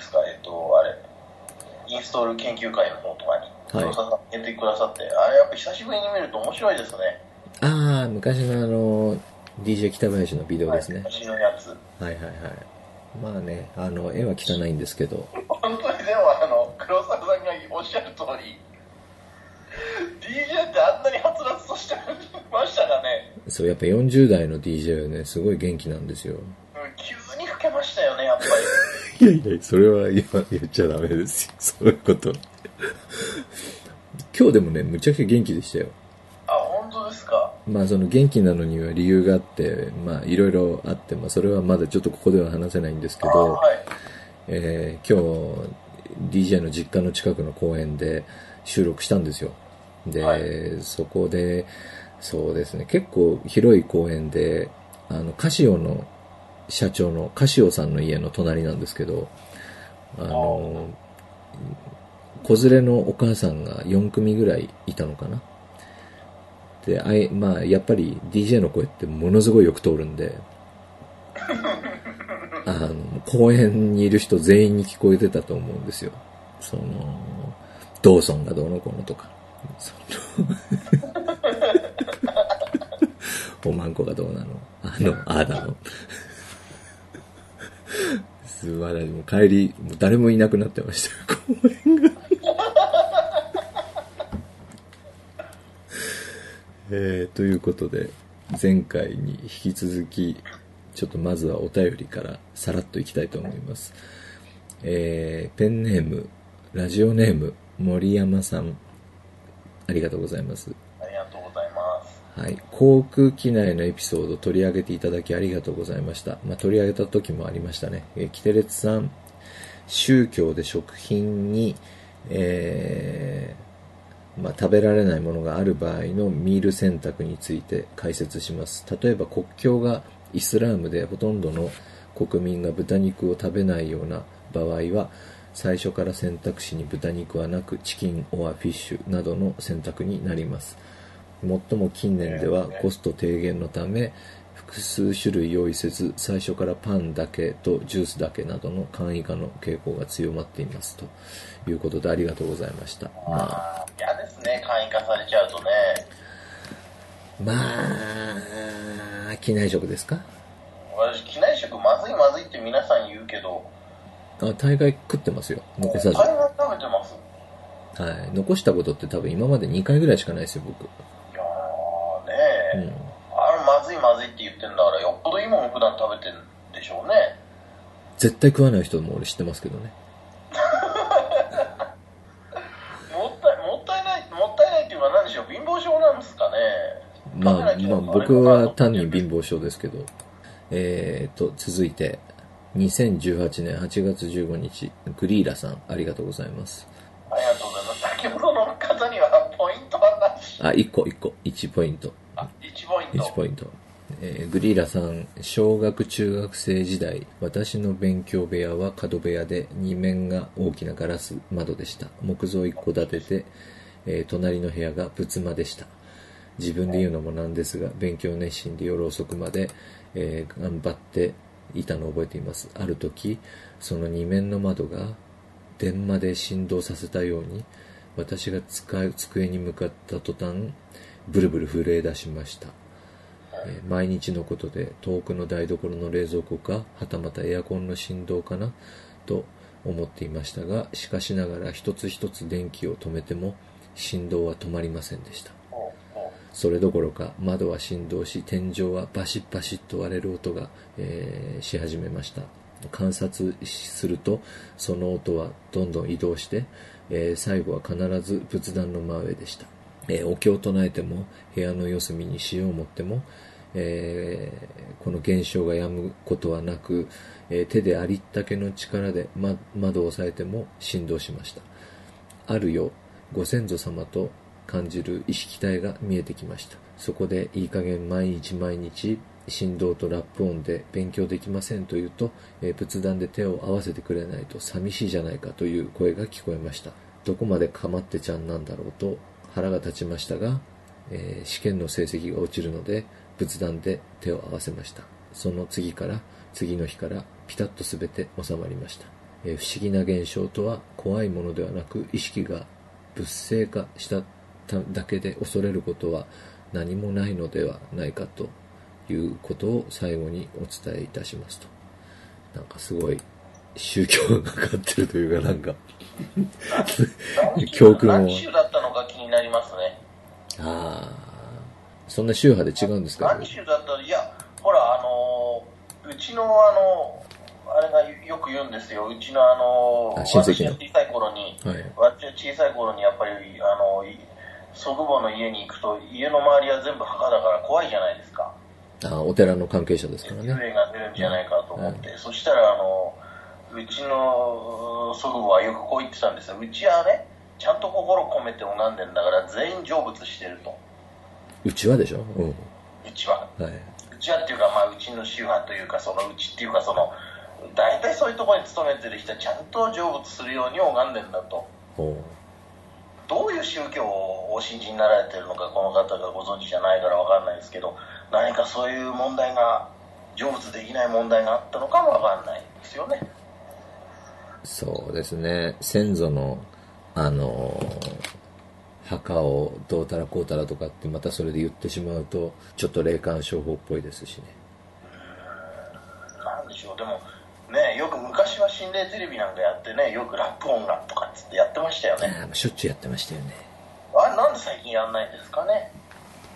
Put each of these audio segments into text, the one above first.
ですか、えっと、あれ、インストール研究会の方とかに、はい黒沢さん入れてくださって、あれやっぱ久しぶりに見ると面白いですね。ああ、昔のあの、DJ 北林のビデオですね。昔のやつ。はいはいはい。まあね、あの、絵は汚いんですけど、本当にでもあの、黒沢さんがおっしゃる通り、DJ ってあんなにはつらつとしてましたかね？そう、やっぱ40代の DJ はね、すごい元気なんですよ。いやいや、それは言っちゃダメですよ。そういうこと。今日でもね、むちゃくちゃ元気でしたよ。あ、本当ですか？まあその元気なのには理由があって、まあいろいろあって、まあそれはまだちょっとここでは話せないんですけあど、はい。えー今日 DJ の実家の近くの公園で収録したんですよ。で、はいそこで、そうですね、結構広い公園で、あの、カシオの社長のカシオさんの家の隣なんですけど、あの、子連れのお母さんが4組ぐらいいたのかな。で、あい、まあ、やっぱり DJ の声ってものすごいよく通るんで、あの、公園にいる人全員に聞こえてたと思うんですよ。その、ドーソンがどうのこうのとか、その おまんこがどうなの？あの、ああだの。素晴らしい。もう帰り、もう誰もいなくなってました、公園が。えー、ということで、前回に引き続き、ちょっとまずはお便りからさらっといきたいと思います。えー、ペンネーム、ラジオネーム、森山さん、ありがとうございます。ありがとうございます。はい。航空機内のエピソード取り上げていただきありがとうございました。まあ、取り上げた時もありましたね。え、キテレツさん、宗教で食品に、えーまあ、食べられないものがある場合のミール選択について解説します。例えば国境がイスラームでほとんどの国民が豚肉を食べないような場合は、最初から選択肢に豚肉はなくチキンオアフィッシュなどの選択になります。最も近年ではコスト低減のため複数種類用意せず最初からパンだけとジュースだけなどの簡易化の傾向が強まっています。ということでありがとうございました。まあ嫌ですね、簡易化されちゃうとね。まあ機内食ですか？私、機内食まずいまずいって皆さん言うけど、あ大概食ってますよ。残さず。大概食べてます。はい。残したことって多分今まで2回ぐらいしかないですよ僕うんあれまずいまずいって言ってんだから、よっぽどいいもの普段食べてんでしょうね。絶対食わない人も俺知ってますけどねもったい、もったいない、もったいないっていうのは何でしょう、貧乏症なんですかね。まあ、まあ、僕は単に貧乏症ですけど。えーと、続いて、2018年8月15日、グリーラさん、ありがとうございます。ありがとうございます。先ほどの方にはポイントはなし。あ、1個、1個、1ポイント。1ポイント。えーグリーラさん、小学中学生時代、私の勉強部屋は角部屋で、二面が大きなガラス窓でした。木造一戸建てで、えー隣の部屋が仏間でした。自分で言うのもなんですが、勉強熱心で夜遅くまで、えー頑張っていたのを覚えています。ある時、その二面の窓が電話で振動させたように、私が机に向かった途端、ブルブル震え出しました。毎日のことで遠くの台所の冷蔵庫かはたまたエアコンの振動かなと思っていましたがしかしながら一つ一つ電気を止めても振動は止まりませんでした。それどころか窓は振動し天井はバシッバシッと割れる音が、えーし始めました。観察するとその音はどんどん移動して、えー最後は必ず仏壇の真上でした、えーお経を唱えても部屋の四隅にしよう思っても、えーこの現象が止むことはなく、えー手でありったけの力で、ま、窓を押さえても振動しました。あるよご先祖様と感じる意識体が見えてきました。そこでいい加減毎日毎日振動とラップ音で勉強できませんと言うと、えー仏壇で手を合わせてくれないと寂しいじゃないかという声が聞こえました。どこまでかまってちゃんなんだろうと腹が立ちましたが、えー試験の成績が落ちるので仏壇で手を合わせました。その次から次の日からピタッと全て収まりました。えー不思議な現象とは怖いものではなく意識が物性化しただけで恐れることは何もないのではないかということを最後にお伝えいたしますと。なんかすごい宗教がかかってるというかなんか。教訓を。何州だったのか気になりますね。ああそんな宗派で違うんですか？何州だったら、いや、ほら、あのーうちのあのあれがよく言うんですよ。うちのあのあ親戚の。小さい頃に、はい。私が小さい頃にやっぱり、あのい祖父母の家に行くと、家の周りは全部墓だから怖いじゃないですか。ああお寺の関係者ですから幽ね霊が出るんじゃないかと思って、そしたらあのうちの祖父母はよくこう言ってたんですよ。うちはねちゃんと心込めて拝んでんだから全員成仏してると。うちはでしょ？うん。うちは。はい。うちはっていうか、まあ、うちの宗派というかそのうちっていうかその大体そういうところに勤めてる人はちゃんと成仏するように拝んでんだと。どういう宗教をお信じになられてるのかこの方がご存知じゃないからわかんないですけど何かそういう問題が成仏できない問題があったのかもわかんないですよね。そうですね。先祖のあの墓をどうたらこうたらとかってまたそれで言ってしまうとちょっと霊感商法っぽいですしね。なんでしょう。でもねよく昔は心霊テレビなんかやってねよくラップ音楽とかっつってやってましたよね。しょっちゅうやってましたよね。あれなんで最近やんないんですかね。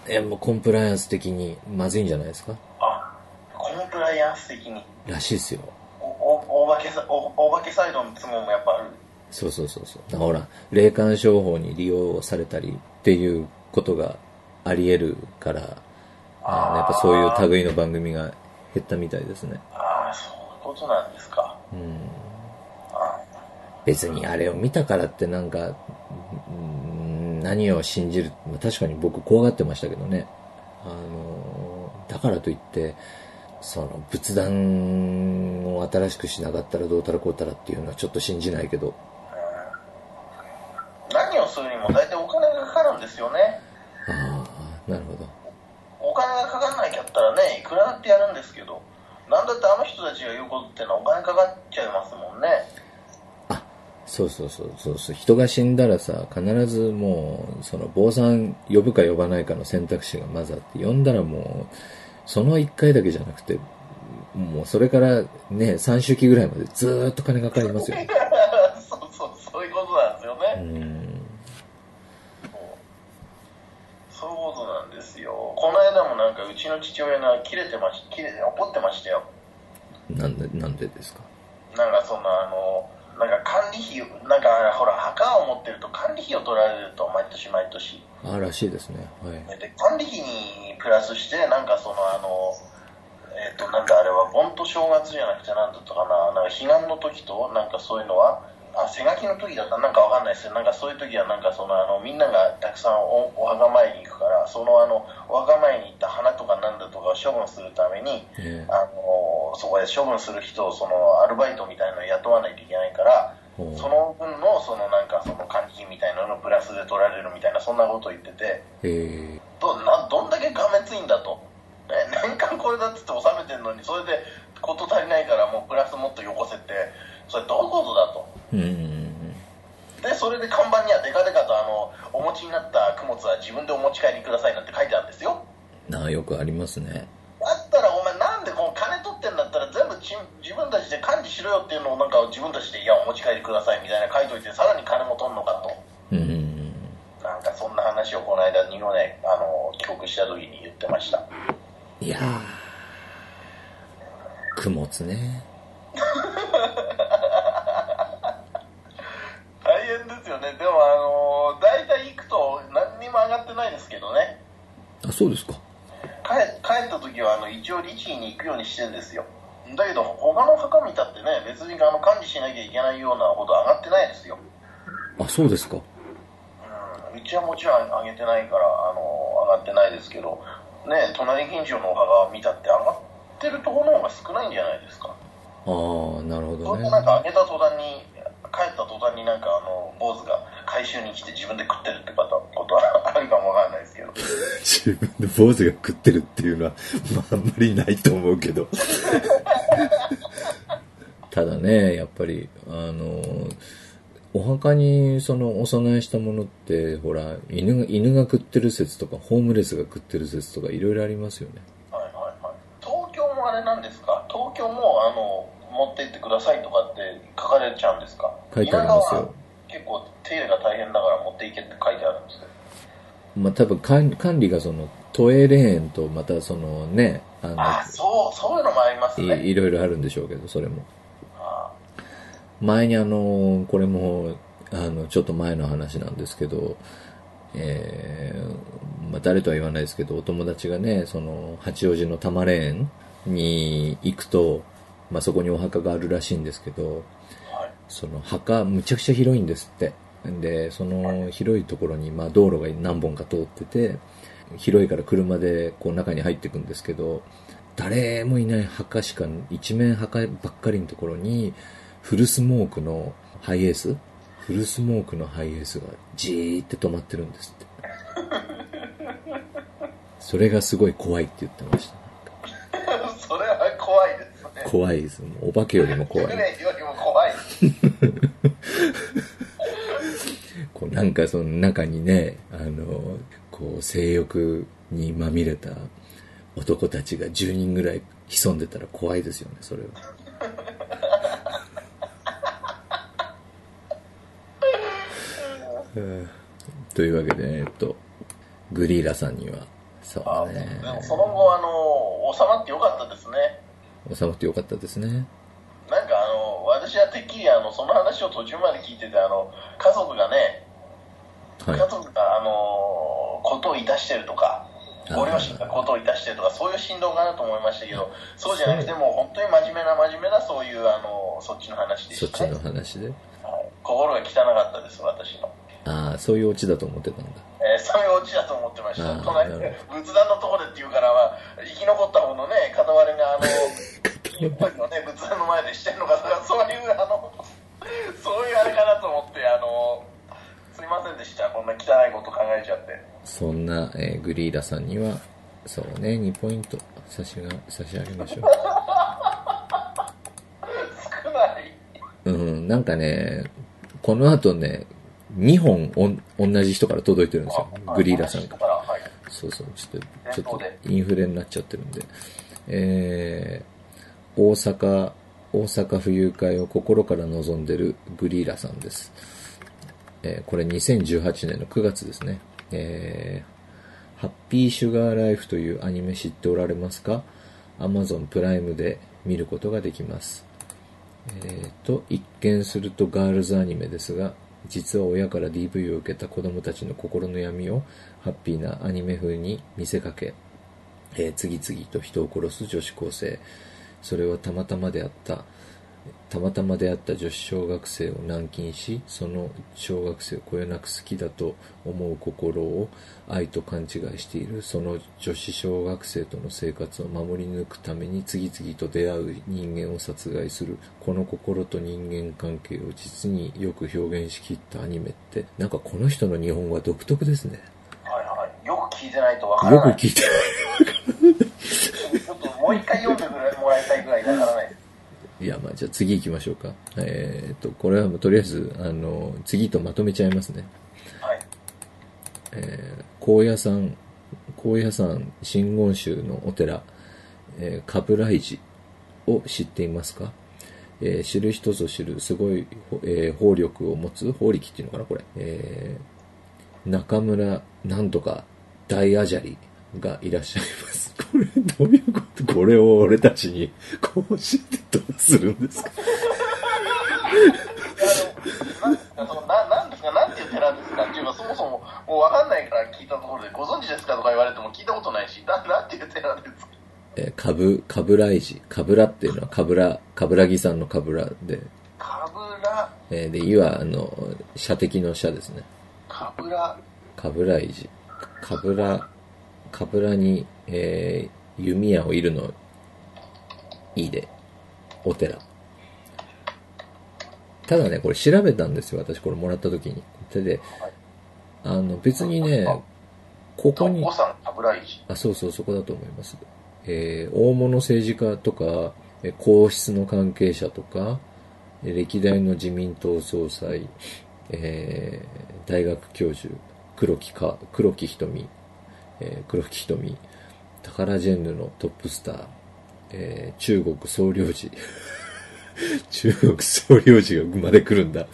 いやもうコンプライアンス的にまずいんじゃないですか？あコンプライアンス的に。らしいですよ。おおお化けさおお化けサイドの都合もやっぱあるそうそうそうそう。だからほら霊感商法に利用されたりっていうことがあり得るからあのやっぱそういう類の番組が減ったみたいですね。ああそういうことなんですか。うん。あ別にあれを見たからってなんか、うん何を信じる、まあ確かに僕怖がってましたけどね。あの、だからといって、その仏壇を新しくしなかったらどうたらこうたらっていうのはちょっと信じないけど、何をするにも大体お金がかかるんですよねああ、なるほど。お金がかかんなきゃったらねいくらだってやるんですけどなんだってあの人たちが言うことってのはお金かかっちゃいますもんねあ、そうそうそうそうそう、人が死んだらさ、必ずもう、その坊さん呼ぶか呼ばないかの選択肢がまずあって、呼んだらもう、その一回だけじゃなくて、もうそれからね、3周期ぐらいまでずーっと金がかかりますよ。そうそうそういうことなんですよね、うん。そうなんですよこの間もなんかうちの父親が切れてまし切れ怒ってましたよなんで、なんでですか？なんかそのあのなんか管理費なんかほら墓を持ってると管理費を取られると毎年毎年あらしいですね。はい。で管理費にプラスしてなんかそのあのえっ、となんかあれは盆と正月じゃなくてなんだったかななんか彼岸の時となんかそういうのはあ背書きの時だった。らなんかわかんないですよ。なんかそういう時はなんかそのあのみんながたくさんおお墓参りに行くからそのあのお墓参りに行った花とかなんだとかを処分するためにええ。あのそこで処分する人をそのアルバイトみたいなのを雇わないといけないからその分のそのなんかその管理費みたいなのをプラスで取られるみたいなそんなことを言っててえどなどんだけがめついんだと、ね、年間これだっつって納めてるのにそれで事足りないからもうプラスもっとよこせってそれどういうことだと。でそれで看板にはデカデカとあのお持ちになった供物は自分でお持ち帰りくださいなんて書いてあるんですよなあ、よくありますね。だったらお前なんでこの金取ってんだったら全部ち自分たちで管理しろよっていうのをなんか自分たちでいやお持ち帰りくださいみたいな書いといてさらに金も取んのかとうん。なんかそんな話をこの間二のねあの帰国した時に言ってましたいやー、供物ね。大変ですよねでもあの大体行くと何にも上がってないですけどねあ、そうですか。帰帰った時はあの一応律儀に行くようにしてるんですよだけど他の墓見たってね別にあの管理しなきゃいけないようなほど上がってないですよあ、そうですか。うんうちはもちろん上げてないからあの上がってないですけどね隣近所のお墓を見たって上がってるところの方が少ないんじゃないですかああ、なるほどねそれで。なんか上げた途端に帰った途端になんかあの坊主が回収に来て自分で食ってるってことことはあるかもわかんないですけど 自分で坊主が食ってるっていうのは、まあ、あんまりないと思うけど。ただね、やっぱり、あの、お墓にそのお供えしたものって、ほら、犬が、犬が食ってる説とか、ホームレスが食ってる説とか、いろいろありますよね。はいはいはい東京もあれなんですか？東京もあの持って行ってくださいとかって書かれちゃうんですか？書いてありますよ。結構手入れが大変だから持って行けって書いてあるんですけど。まあ、多分管管理がその、都営レーンと、またそのね、あの、あそうそういうのもありますね。いいろいろあるんでしょうけど、それも。あ前にあの、これも、あの、ちょっと前の話なんですけど、えー、まあ、誰とは言わないですけど、お友達がね、その、八王子の多摩レーンに行くと、まあ、そこにお墓があるらしいんですけど、はいその墓、むちゃくちゃ広いんですって。で、その広いところに、まあ、道路が何本か通ってて、広いから車でこう中に入っていくんですけど、誰もいない墓しか、一面墓ばっかりのところに、フルスモークのハイエースフルスモークのハイエースがじーって止まってるんですって。それがすごい怖いって言ってました。それは怖いですね怖いです。お化けよりも怖い。よりも怖い こうなんかその中にね、あの、こう性欲にまみれた男たちが10人ぐらい潜んでたら怖いですよね、それは。う んというわけで、えっと、グリーラさんには、そうあねで、もその後あの収まってよかったですね収まってよかったですね。私はてっきりあのその話を途中まで聞いててあの家族がねはい家。族が、あのことをいたしてるとか、ご両親がことをいたしてるとか、そういう振動かなと思いましたけど、そうじゃなくて、もう本当に真面目な真面目な、そういう、あのそっちの話でしたね。そっちの話で。はい心が汚かったです、私の。ああ、そういうオチだと思ってたんだ。えーそういうオチだと思ってました。隣仏壇のところでっていうからは、生き残った方のね、片割れが、あの、金っぽいのね、仏壇の前でしてるのかとか、そういう、あの、そういうあれかなと思って、あの、すいませんでした。こんな汚いこと考えちゃって。そんな、えーグリーラさんには、そうね、2ポイント差しが差し上げましょ 少ない。う。うん、なんかね、この後ね、2本おん同じ人から届いてるんですよ。グリーラさんか。からら。はい。そうそう、ちょっと、ちょっとインフレになっちゃってるんで。えー、大阪、大阪府遊会を心から望んでるグリーラさんです。えーこれ2018年の9月ですね。えー、ハッピーシュガーライフというアニメ知っておられますか ?Amazon プライムで見ることができます。えーと、一見するとガールズアニメですが、実は親から DV を受けた子供たちの心の闇をハッピーなアニメ風に見せかけ、えー次々と人を殺す女子高生。それはたまたまであった、たまたま出会った女子小学生を軟禁し、その小学生をこよなく好きだと思う心を愛と勘違いしている、その女子小学生との生活を守り抜くために次々と出会う人間を殺害する、この心と人間関係を実によく表現しきったアニメって、なんかこの人の日本語は独特ですね。はいはい。よく聞いてないとわからない。よく聞いて ちょっともう一回読らいたいぐらいわからないや、まあ、じゃあ次行きましょうか。えーっと、これはもうとりあえず、あの、次とまとめちゃいますね。はい。えー高野山、高野山真言宗のお寺、えー、カブライジを知っていますか？えー知る人ぞ知るすごい、ほえー法力を持つ、法力っていうのかな、これ。えー中村なんとか大アジャリがいらっしゃいます。これ、どういうことこれを俺たちに、こうしてどうするんですか？なんですか、そのななんですか、なんていう寺ですかっていうか、そもそももうわかんないから聞いたところで、ご存知ですかとか言われても聞いたことないし、ななんていう寺ですかえー、かぶ、かぶらいじ。かぶらっていうのはかぶら、かぶらぎさんのかぶらで、かぶら、えーで、いは、あの、射的の射ですね。かぶら、かぶらいじ。かぶら、かぶらに、えー弓矢をいるの、いいで。お寺。ただね、これ調べたんですよ。私これもらった時に。手で、あの、別にね、ここに。あ、そうそう、そこだと思います。えー大物政治家とか、え皇室の関係者とか、え歴代の自民党総裁、えー大学教授、黒木か、黒木瞳、えー黒木瞳、タカラジェンヌのトップスター、えー中国総領事、中国総領事が生まれ来るんだ。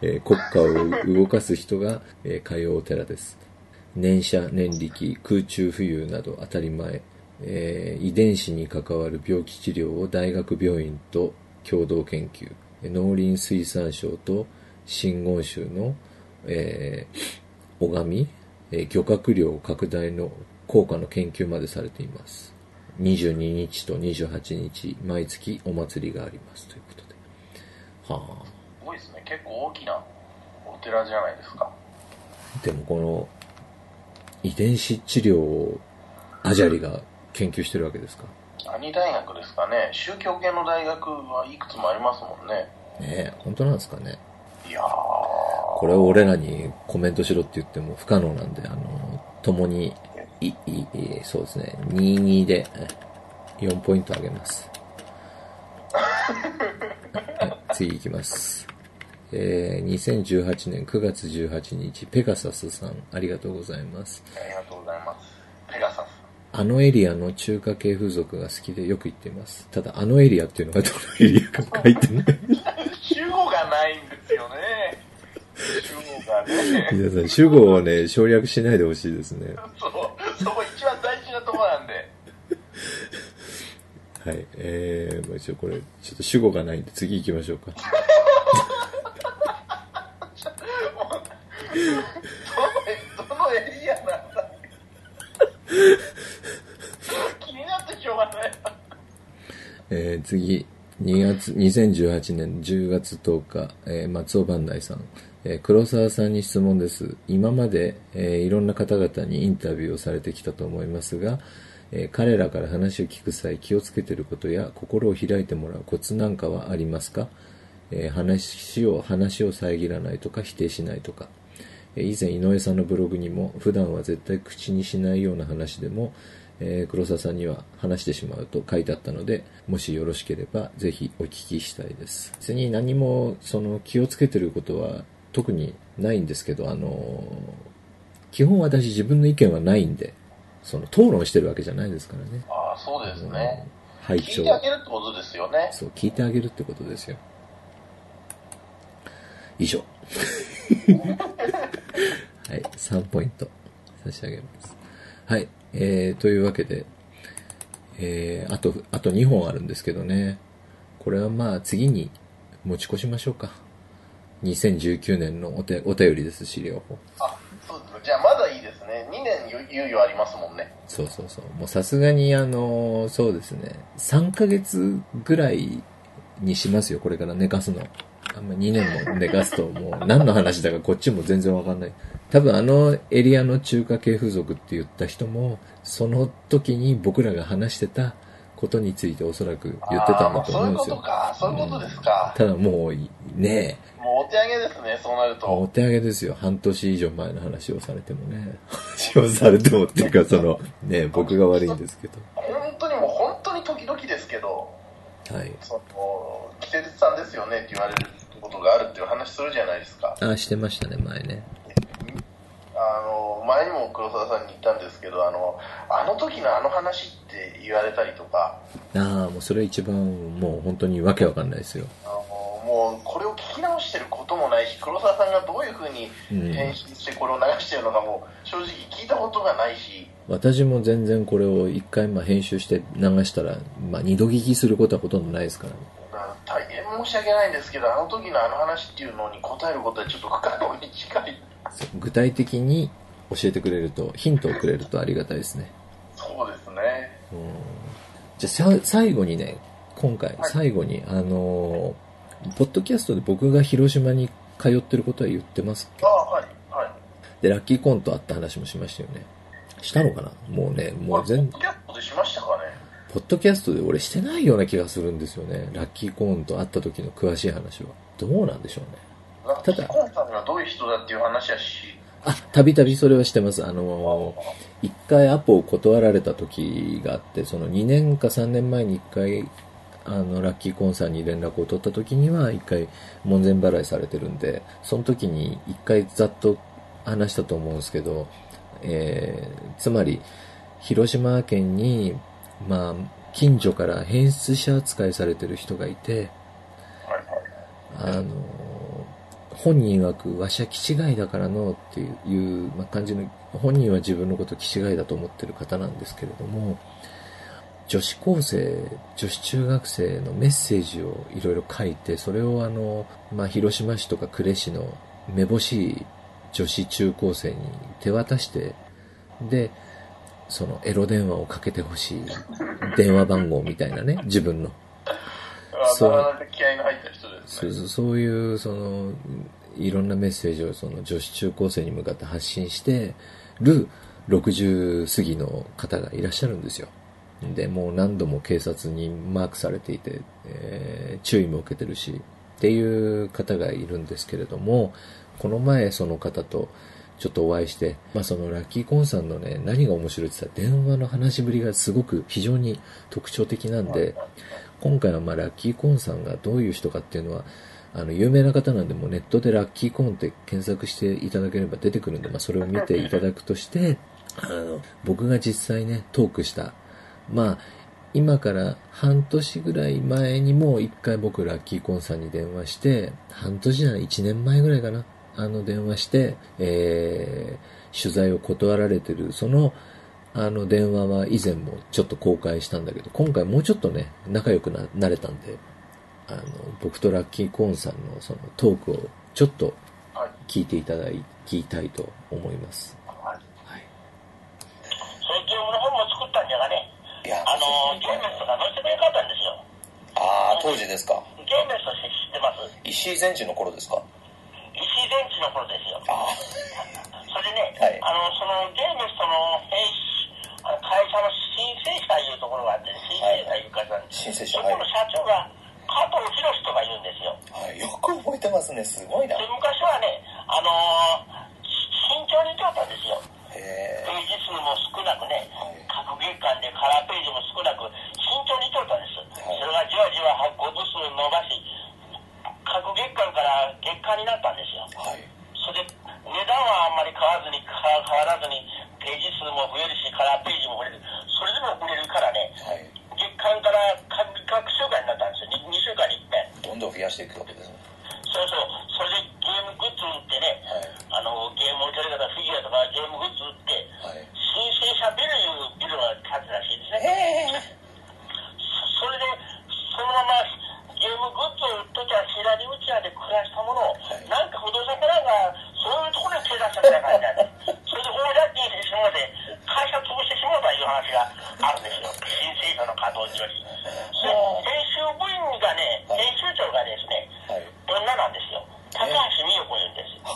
えー国家を動かす人が、えー通うお寺です。年射、年力、空中浮遊など当たり前、えー遺伝子に関わる病気治療を大学病院と共同研究、農林水産省と真言宗の、えー、拝み、え漁獲量拡大の効果の研究までされています。22日と28日、毎月お祭りがありますということで。はあ。すごいですね。結構大きなお寺じゃないですか。でもこの遺伝子治療をアジャリが研究してるわけですか？何大学ですかね。宗教系の大学はいくつもありますもんね。ねえ、本当なんですかね？いやー。これを俺らにコメントしろって言っても不可能なんで、あの、共に、い、い、いそうですね、22でえ4ポイントあげます。はい、次行きます。えー、2018年9月18日、ペガサスさん、ありがとうございます。ありがとうございます。ペガサス。あのエリアの中華系風俗が好きでよく行っています。ただ、あのエリアっていうのがどのエリアか書いてない。主語がないんですよね。主語がね。皆さん、主語をね、省略しないでほしいですね。そう、そこ一番大事なとこなんで。はい。えー、まあ一応これ、ちょっと主語がないんで次行きましょうか。どの、どのエリアなんだ気になってしょうがない。えー、次、2月、2018年10月10日、えー松尾万内さん。え黒沢さんに質問です。今まで、えーいろんな方々にインタビューをされてきたと思いますが、えー彼らから話を聞く際気をつけていることや心を開いてもらうコツなんかはありますか、えー話を、話を遮らないとか否定しないとか。えー以前井上さんのブログにも普段は絶対口にしないような話でも、えー黒沢さんには話してしまうと書いてあったのでもしよろしければぜひお聞きしたいです別に何もその気をつけてることは特にないんですけどあのー基本私自分の意見はないんでその討論してるわけじゃないですからね。ああ、そうですね。拝聴聞いてあげるってことですよね。そう聞いてあげるってことですよ。以上。はい3ポイント。差し上げます。はいえー、というわけでえー、あとあと2本あるんですけどね。これはまあ次に持ち越しましょうか2019年のお手お便りです資料法あ、そうですね。じゃあまだいいですね。2年猶予ありますもんね。そうそうそう。もうさすがにあの、そうですね。3ヶ月ぐらいにしますよ、これから寝かすの。あんま2年も寝かすともう何の話だかこっちも全然わかんない。多分あのエリアの中華系風俗って言った人も、その時に僕らが話してたことについておそらく言ってたんだと思うんですよ。そういうことか。そういうことですか。ただもう、ねもうお手上げですね、そうなるえ、おと。手上げですよ。半年以上前の話をされてもね。話をされてもっていうか、その、ねえ僕が悪いんですけど。本当にもう本当に時々ですけど、はい。その、季節さんですよねって言われることがあるっていう話するじゃないですか。あ、してましたね、前ね。あの、前にも黒沢さんに言ったんですけど、あの、あの時のあの話って言われたりとか、ああ、もうそれ一番、もう本当にわけわかんないですよ。あのもうこれを聞き直してることもないし、黒沢さんがどういうふうにうん編集してこれを流してるのかも正直聞いたことがないし、私も全然これを一回まあ編集して流したら、まあ二度聞きすることはほとんどないですからね。あ大変申し訳ないんですけど、あの時のあの話っていうのに答えることはちょっと不可能に近い。具体的に教えてくれると、ヒントをくれるとありがたいですね。そうですね。うんじゃあさ最後にね、今回、はい最後に、あのーポッドキャストで僕が広島に通ってることは言ってますっけ？ああ、はい、はい。で、ラッキーコーンと会った話もしましたよね。したのかな？もうね、もう全ポッドキャストでしましたかね？ポッドキャストで俺してないような気がするんですよね。ラッキーコーンと会った時の詳しい話は。どうなんでしょうね。ラッキーコーンさんがどういう人だっていう話はし、あ、たびたびそれはしてます。あのー一回アポを断られた時があって、その2年か3年前に一回あの、ラッキーコンさんに連絡を取った時には、一回門前払いされてるんで、その時に一回ざっと話したと思うんですけど、えー、つまり、広島県に、まあ、近所から変質者扱いされてる人がいて、あの、本人曰く、わしは気違いだからのっていう、まあ、感じの、本人は自分のこと気違いだと思ってる方なんですけれども、女子高生、女子中学生のメッセージをいろいろ書いて、それをあの、まあ、広島市とか呉市のめぼしい女子中高生に手渡して、で、そのエロ電話をかけてほしい電話番号みたいなね、自分の。そう気合の入った人ですね。そうそういう、その、いろんなメッセージをその女子中高生に向かって発信してる60過ぎの方がいらっしゃるんですよ。で、もう何度も警察にマークされていて、えー、注意も受けてるし、っていう方がいるんですけれども、この前その方とちょっとお会いして、まあそのラッキーコンさんのね、何が面白いって言ったら電話の話しぶりがすごく非常に特徴的なんで、今回はまあラッキーコンさんがどういう人かっていうのは、あの、有名な方なんで、もうネットでラッキーコーンって検索していただければ出てくるんで、まあそれを見ていただくとして、あの、僕が実際ね、トークしたまあ、今から半年ぐらい前にも一回僕ラッキーコンさんに電話して、半年じゃない1年前ぐらいかな。あの電話して、えー、取材を断られてる、その、あの電話は以前もちょっと公開したんだけど、今回もうちょっとね、仲良くな、なれたんで、あの、僕とラッキーコーンさんのそのトークをちょっと聞いていただきたいと思います。はい。はい。それゲームの本も作ったんじゃがね。いや、あの、ゲーメスとか乗せてよかったんですよ。ああ、当時ですか。ゲーメスとして知ってます？石井前治の頃ですか石井前治の頃ですよ。ああ。それでね、はい、あの、そのゲーメスとの兵士、あの会社の申請者いうところがあって、申請者いう会社なんです。申請者、そこの社長が、加藤博とか言うんですよ。はい、よく覚えてますね、すごいな。昔はね、あのー、慎重に言ってたんですよ。ページ数も少なくね、各月間でカラーページも少なく、慎重に取ったんです。それがじわじわ発行部数伸ばし、各月間から月間になったんですよ。はい、それで、値段はあんまり変わらずに、変わらずに、ページ数も増えるし、カラーページも増える。それでも売れるからね、はい、月間から各各週間になったんですよ。2, 2週間に1遍。どんどん増やしていくわけですね。そうそう。それでゲームグッズ売ってね、はい、あの、ゲームを取り方、フィギュアとかゲームグッズ売って、はい、申請者ビルいうビルが建つらしいですね。それで、そのままゲームグッズを売っときゃ左打ち屋で暮らしたものを、はい、なんか不動産からが、そういうところに手出したみたいな感じなんで、それで大借金してしまうで、会社潰してしまうという話があるんですよ。申請者の稼働中に。編集部員がね、編集長がですね、女なんですよ。高橋美代子言うんですよ。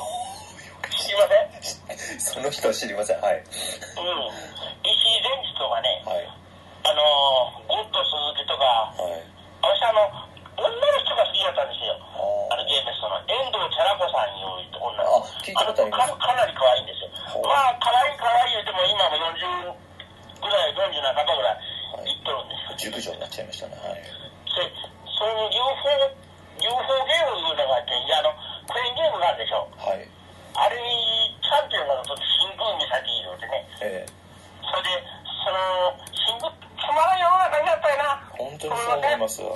知りませんその人は知りません。はい。うん。石井前治とかね、はい、あの、ゴッド鈴木とか、はい、私あの、女の人が好きだったんですよ。あのゲームその、遠藤チャラ子さんいう女の子。あ、聞いたことありますかなり可愛いんですよ。まあ、可愛い可愛い言うても今も40ぐらい、40半ばぐらいいっとるんですよ。熟女になっちゃいましたね。はい。そそういう UFO UFO ゲームいうのがあって、あの、クレーンゲームがあるでしょ。はい。あれに、チャンピオンがと新宮岬いるってね。ええ。それで、その、新宮、つまらん世の中になったよな。本当にそう思いますわ。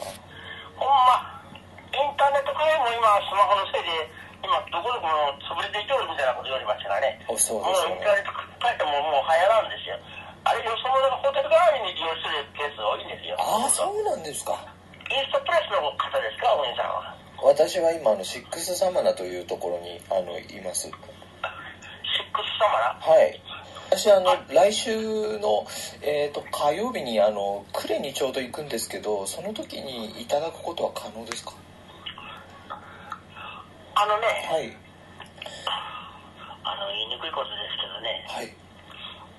ほんま、インターネットカフェも今、スマホのせいで、今、どこどこも潰れていけるみたいなこと言われましたからね。そうですね。もうインターネットカフェももう流行らんですよ。あれ、よそ者がホテル代わりに利用してるケースが多いんですよ。ああ、そうなんですか。イーストプレスの方ですか、お兄さんは。私は今、あの、シックスサマナというところに、あの、います。シックスサマナ？はい。私、あの、来週の、えっ、ー、と、火曜日に、あの、呉にちょうど行くんですけど、その時にいただくことは可能ですか？あのね、はい。あの、言いにくいことですけどね、はい。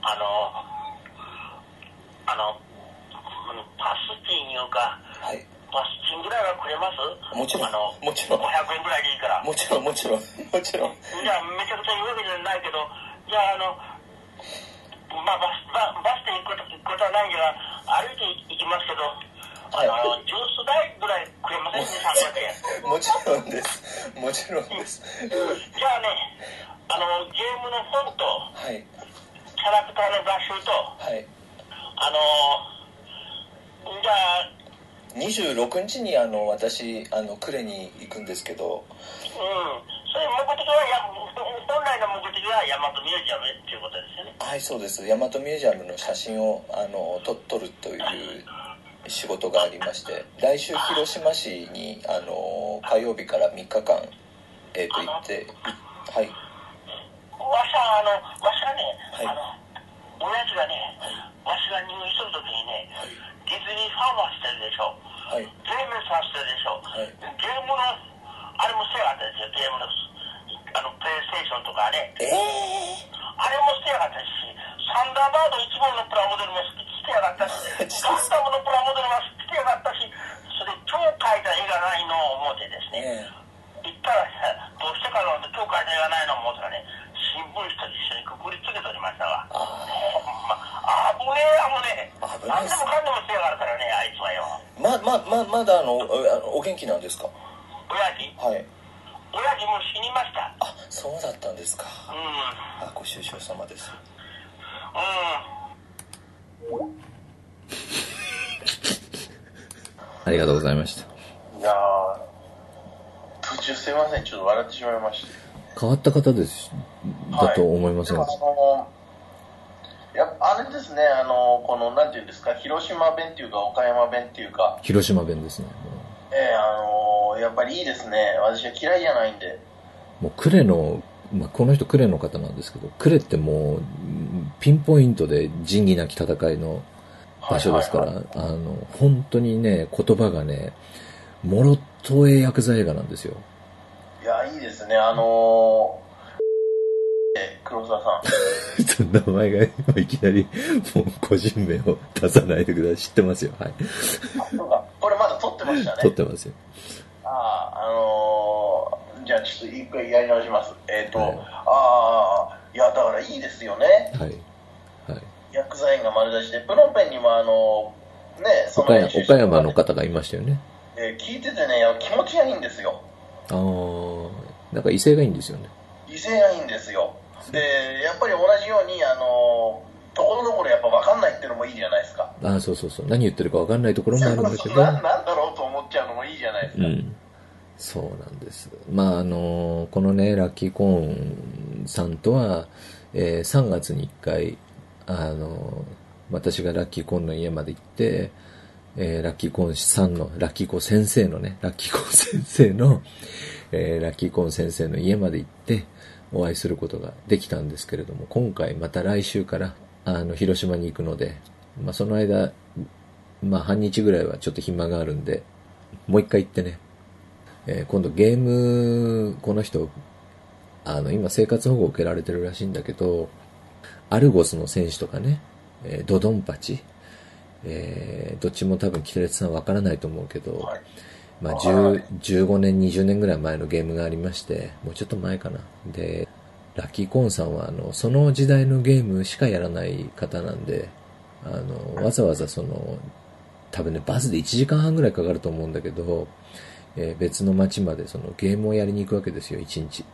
あの、あの、パスティンいうか、はい。バスチンぐらいはくれます？もちろん。あの、もちろん。500円ぐらいでいいから。もちろん、もちろん。もちろん。じゃあ、めちゃくちゃ言うわけじゃないけど、じゃあ、あの、まあ、バス、ババスで行くこと行くことはないから、歩いて行きますけど、はい、あのジュース代ぐらいくれません？ね、300円。もちろんです。もちろんです。じゃあね、あの、ゲームの本と、はい、キャラクターの画集と、はい、あの、じゃあ、26日にあの私あの呉に行くんですけど、うん、それ目的はや本来の目的は大和ミュージアムっていうことですよね。はいそうです。大和ミュージアムの写真をあの撮撮るという仕事がありまして来週広島市にあの火曜日から3日間、えー、と行ってはい。わしはあのわしはね、はい、あの親父がね、はい、わしが入院するときにね、はい。ディズニーファーマーしてるでしょ、はい、ゲームさせてるでしょ、はい、ゲームのあれもしてやがったですよゲームのあのプレイステーションとかね、えー、あれもしてやがったしサンダーバード1号のプラモデルもしてやがったしガンダムのプラモデルもしてやがったしそれ超描いた絵がないのを思ってですね、えー、言ったらどうしてかの超描いた絵がないのを思ったらね新聞紙と一緒にくくりつけておりましたわ。ほんま危ねえ危ねえ。何でもかんでもしてやがるからねあいつはよ。ままままだあのお元気なんですか？親父。はい。親父も死にました。あそうだったんですか。うん。あご愁傷様です。うん ありがとうございましたいや途中すいませんちょっと笑ってしまいました変わった方ですだと思いません、はいやあれですね、あの、この、なんていうんですか、広島弁っていうか、岡山弁っていうか。広島弁ですね。ええー、あのやっぱりいいですね。私は嫌いじゃないんで。もう、呉の、まあ、この人呉の方なんですけど、呉ってもう、ピンポイントで仁義なき戦いの場所ですから、はいはいはい、あの、本当にね、言葉がね、もろとえ薬剤映画なんですよ。いや、いいですね。あの黒沢さん。名前がいきなり、もう個人名を出さないでください。知ってますよ。はい。そうか。これまだ撮ってましたね。撮ってますよ。ああ、あのー、じゃあちょっと一回やり直します。えっ、ー、と、はい、ああ、いや、だからいいですよね。はい。はい。薬剤が丸出しで、プロンペンにもあの、ね、その岡山岡山の方がいましたよね。えー、聞いててね、気持ちがいいんですよ。ああ、なんか威勢がいいんですよね。威勢がいいんですよ。でやっぱり同じようにあのところどころやっぱ分かんないっていうのもいいじゃないですかあそうそうそう何言ってるか分かんないところもあるんだけどなんだろうと思っちゃうのもいいじゃないですか、うん、そうなんですまああのこのねラッキーコーンさんとは、えー、3月に1回あの私がラッキーコンの家まで行ってえー、ラッキーコンさんの、ラッキーコン先生のね、ラッキーコン先生の、えー、ラッキーコン先生の家まで行って、お会いすることができたんですけれども、今回また来週から、あの、広島に行くので、まあ、その間、まあ、半日ぐらいはちょっと暇があるんで、もう一回行ってね、えー、今度ゲーム、この人、あの、今生活保護を受けられてるらしいんだけど、アルゴスの選手とかね、えー、ドドンパチ、えー、どっちも多分、キテレツさんわからないと思うけど、はいまあ、15年、20年ぐらい前のゲームがありまして、もうちょっと前かな。で、ラッキーコーンさんは、あの、その時代のゲームしかやらない方なんで、あの、わざわざその、多分ね、バスで1時間半ぐらいかかると思うんだけど、えー、別の街までそのゲームをやりに行くわけですよ、1日。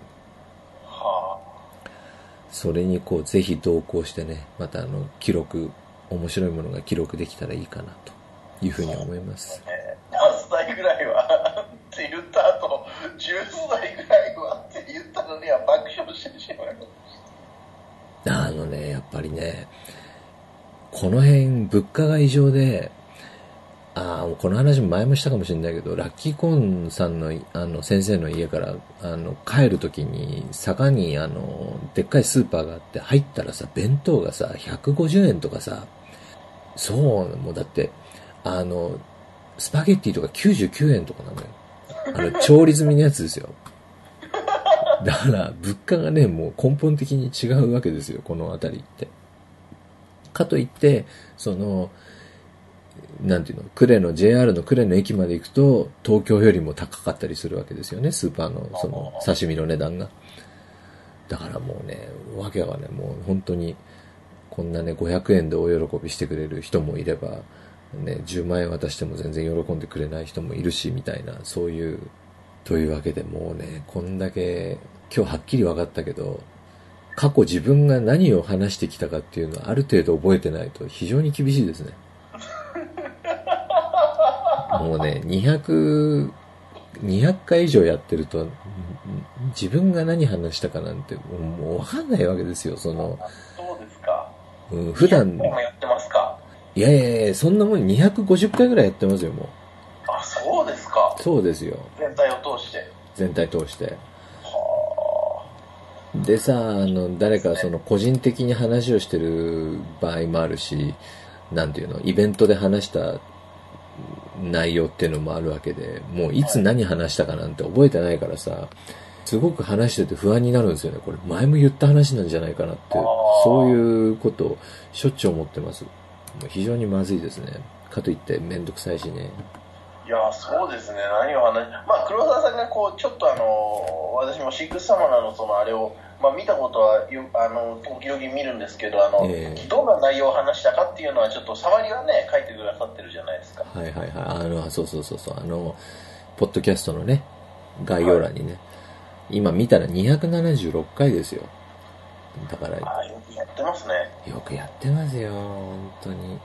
はあ。それにこう、ぜひ同行してね、またあの、記録、面白いものが記録できたらいいかな、というふうに思います。何歳ぐらいは？って言った後、10歳ぐらいは？って言ったのには爆笑してしまいまあのね、やっぱりね、この辺物価が異常で、ああ、この話前もしたかもしれないけど、ラッキーコーンさんの、あの、先生の家から、あの、帰るときに、坂に、あの、でっかいスーパーがあって、入ったらさ、弁当がさ、150円とかさ、そう、もうだって、あの、スパゲッティとか99円とかなのよ。あの、調理済みのやつですよ。だから、物価がね、もう根本的に違うわけですよ、この辺りって。かといって、その、なんていうの、呉の JR の呉の駅まで行くと、東京よりも高かったりするわけですよね、スーパーの、その、刺身の値段が。だからもうね、わけはね、もう本当に、こんなね、500円でお喜びしてくれる人もいれば、ね、10万円渡しても全然喜んでくれない人もいるし、みたいな、そういう、というわけでもうね、こんだけ、今日はっきり分かったけど、過去自分が何を話してきたかっていうのはある程度覚えてないと非常に厳しいですね。もうね、200、200回以上やってると、自分が何話したかなんてもうわかんないわけですよ、その。そうですか。うん、普段。今やってますか？いやいやいや、そんなもん250回ぐらいやってますよ、もう。あ、そうですか。そうですよ。全体を通して。全体通して。でさ、あの、誰かその個人的に話をしてる場合もあるし、なんていうの、イベントで話した内容っていうのもあるわけで、もういつ何話したかなんて覚えてないからさ、すごく話してて不安になるんですよね。これ前も言った話なんじゃないかなって、そういうことをしょっちゅう思ってます。非常にまずいですね。かといってめんどくさいしね。いや、そうですね。何を話まあ、黒沢さんがこう、ちょっとあの、私もシックスサマナのそのあれを、まあ、見たことはよあの時々見るんですけどあの、えー、どんな内容を話したかっていうのはちょっと触りはね書いてくださってるじゃないですか。はいはいはい。あのそうそうそうそう。あのポッドキャストのね概要欄にね、はい、今見たら276回ですよ。だからあよくやってますね。よくやってますよ本当に